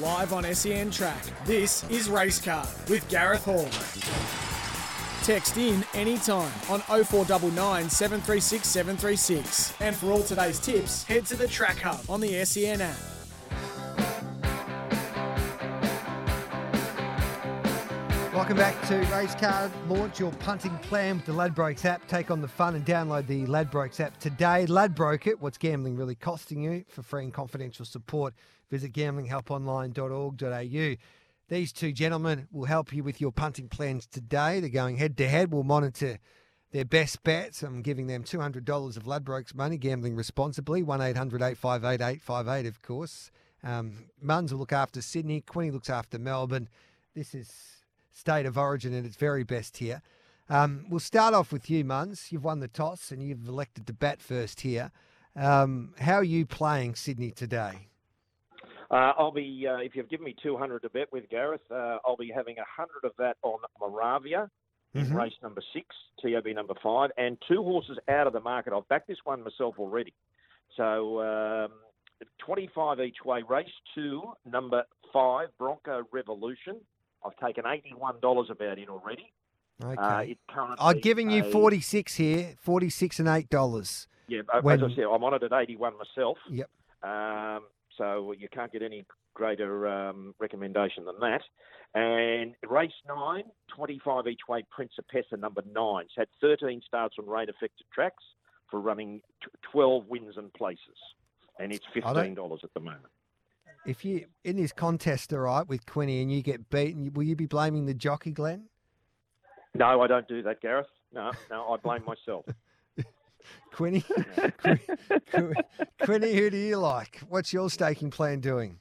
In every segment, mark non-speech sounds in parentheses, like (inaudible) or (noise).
Live on SEN Track, this is Racecard with Gareth Hall. Text in anytime on 0499 736 736. And for all today's tips, head to the Track Hub on the SEN app. Welcome back to Racecard. Launch your punting plan with the Ladbrokes app. Take on the fun and download the Ladbrokes app today. Ladbroke it. What's gambling really costing you? For free and confidential support, visit gamblinghelponline.org.au. These two gentlemen will help you with your punting plans today. They're going head to head. We'll monitor their best bets. I'm giving them $200 of Ladbrokes money, gambling responsibly. 1 800 858 858, of course. Um, Muns will look after Sydney. Quinny looks after Melbourne. This is state of origin at its very best here. Um, we'll start off with you, Muns. You've won the toss and you've elected to bat first here. Um, how are you playing Sydney today? Uh, I'll be, uh, if you've given me 200 to bet with Gareth, uh, I'll be having 100 of that on Moravia in Mhm. race number six, TOB number five, and two horses out of the market. I've backed this one myself already. So um, 25 each way. Race two, number five, Bronco Revolution. I've taken $81 about it already. Okay. Uh, it's currently I'm giving you a- 46 here, 46 and $8. Yeah, as when- I said, I'm on it at 81 myself. Yep. Um, so you can't get any greater um, recommendation than that. And race nine, 25 each way, Principessa number nine. It's had 13 starts on rain affected tracks for running t- 12 wins and places. And it's $15 at the moment. If you in this contest, all right, with Quinny and you get beaten, will you be blaming the jockey, Glen? No, I don't do that, Gareth. No, no, I blame myself. (laughs) Quinny? Qu- (laughs) Quinny, who do you like? What's your staking plan doing?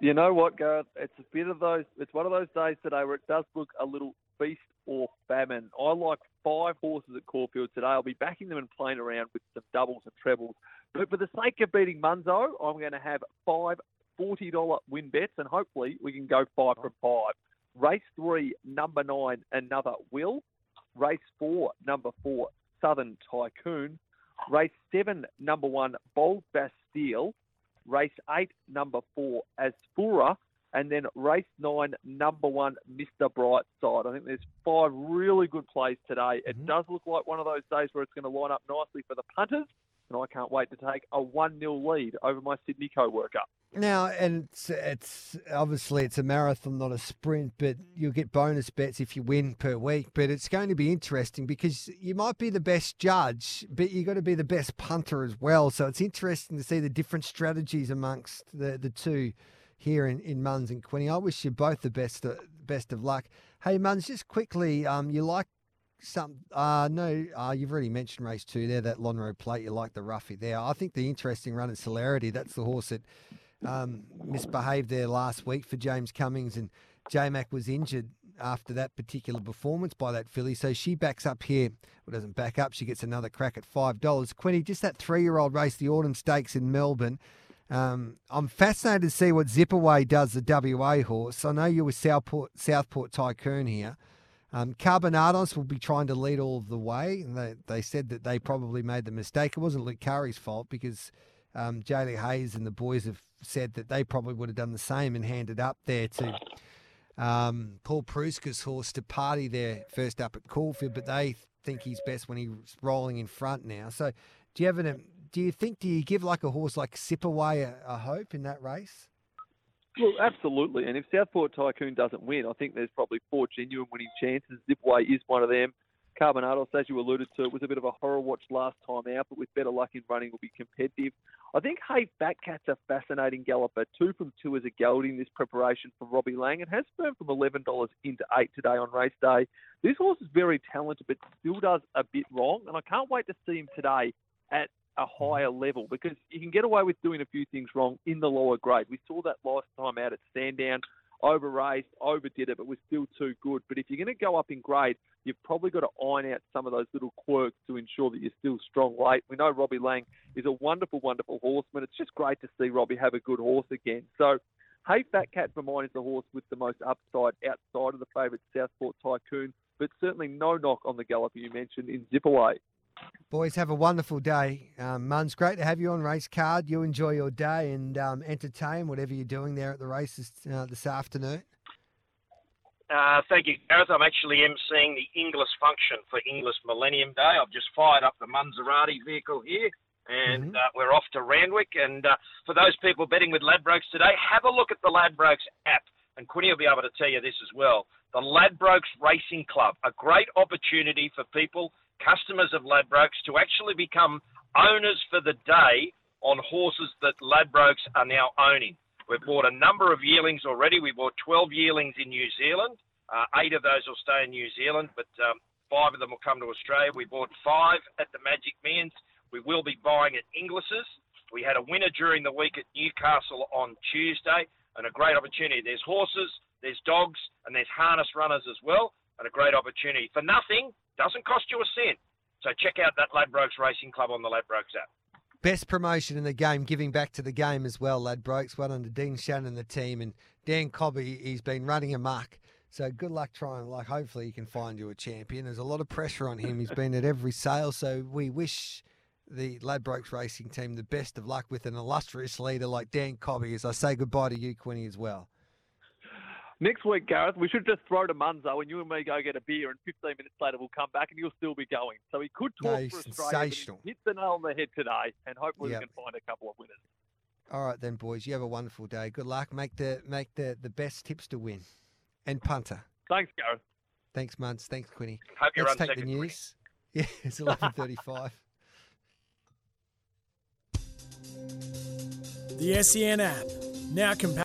You know what, Gareth? It's a bit of those. It's one of those days today where it does look a little feast or famine. I like five horses at Caulfield today. I'll be backing them and playing around with some doubles and trebles. But for the sake of beating Munzo, I'm going to have five $40 win bets, and hopefully we can go five from five. Race three, number nine, another will. Race four, number four, Southern Tycoon. Race seven, number one, Bold Bastille. Race eight, number four, Asfoora. And then race nine, number one, Mr. Brightside. I think there's five really good plays today. It mm-hmm. does look like one of those days where it's going to line up nicely for the punters. And I can't wait to take a 1 0 lead over my Sydney co worker. Now, and it's, it's obviously it's a marathon, not a sprint, but you'll get bonus bets if you win per week. But it's going to be interesting because you might be the best judge, but you've got to be the best punter as well. So it's interesting to see the different strategies amongst the, the two here in, in Muns and Quinny. I wish you both the best of, best of luck. Hey, Muns, just quickly, um, you like some? Uh, no, uh, you've already mentioned race two there, that Lonhro plate. You like the roughie there. I think the interesting run is Celerity. That's the horse that um, misbehaved there last week for James Cummings, and J Mac was injured after that particular performance by that filly. So she backs up here. Well, doesn't back up. She gets another crack at five dollars. Quinny, just that three-year-old race, the Autumn Stakes in Melbourne. Um, I'm fascinated to see what Zipaway does, the WA horse. I know you were Southport, Southport Tycoon here. Um, Carbonados will be trying to lead all of the way. And they, they said that they probably made the mistake. It wasn't Luke Currie's fault because um, Jaylee Hayes and the boys have said that they probably would have done the same and handed up there to um, Paul Preusker's horse to party there first up at Caulfield, but they think he's best when he's rolling in front now. So, do you have an? Do you think? Do you give like a horse like Zipaway a, a hope in that race? Well, absolutely. And if Southport Tycoon doesn't win, I think there's probably four genuine winning chances. Zipaway is one of them. Carbonados, as you alluded to, it was a bit of a horror watch last time out, but with better luck in running, will be competitive. I think Hey Fat Cat's a fascinating galloper. Two from two as a gelding this preparation for Robbie Laing and has firmed from $11 into 8 today on race day. This horse is very talented, but still does a bit wrong, and I can't wait to see him today at a higher level because you can get away with doing a few things wrong in the lower grade. We saw that last time out at Sandown over raced, overdid it, but was still too good. But if you're going to go up in grade, you've probably got to iron out some of those little quirks to ensure that you're still strong late. We know Robbie Laing is a wonderful, wonderful horseman. It's just great to see Robbie have a good horse again. So, Hey Fat Cat for mine is the horse with the most upside outside of the favourite Southport Tycoon, but certainly no knock on the galloper you mentioned in Zipaway. Boys, have a wonderful day. Um, Muns, great to have you on Race Card. You enjoy your day and um, entertain whatever you're doing there at the races uh, this afternoon. Uh, thank you, Gareth. I'm actually emceeing the Inglis function for Inglis Millennium Day. I've just fired up the Munzerati vehicle here, and Mhm. uh, we're off to Randwick. And uh, for those people betting with Ladbrokes today, have a look at the Ladbrokes app. And Quinny will be able to tell you this as well. The Ladbrokes Racing Club, a great opportunity for people, customers of Ladbrokes, to actually become owners for the day on horses that Ladbrokes are now owning. We've bought a number of yearlings already. We bought 12 yearlings in New Zealand. Uh, eight of those will stay in New Zealand, but um, five of them will come to Australia. We bought five at the Magic Millions. We will be buying at Inglis's. We had a winner during the week at Newcastle on Tuesday, and a great opportunity. There's horses, there's dogs, and there's harness runners as well, and a great opportunity for nothing. Doesn't cost you a cent. So check out that Ladbrokes Racing Club on the Ladbrokes app. Best promotion in the game, giving back to the game as well, Ladbrokes. Well under Dean Shannon and the team. And Dan Cobby, he's been running amok. So good luck trying. Like, hopefully, he can find you a champion. There's a lot of pressure on him. He's been at every sale. So we wish the Ladbrokes racing team the best of luck with an illustrious leader like Dan Cobby as I say goodbye to you, Quinny, as well. Next week, Gareth, we should just throw to Munzo and you and me go get a beer, and 15 minutes later we'll come back and you'll still be going. So he could talk No, for Australia, sensational. but he hit the nail on the head today, and hopefully Yep. we can find a couple of winners. All right then, boys. You have a wonderful day. Good luck. Make the make the, the best tips to win. And punter. Thanks, Gareth. Thanks, Muns. Thanks, Quinny. Hope you Let's take the second, Quinny. news. (laughs) Yeah, it's eleven thirty-five. The SEN app, now compatible.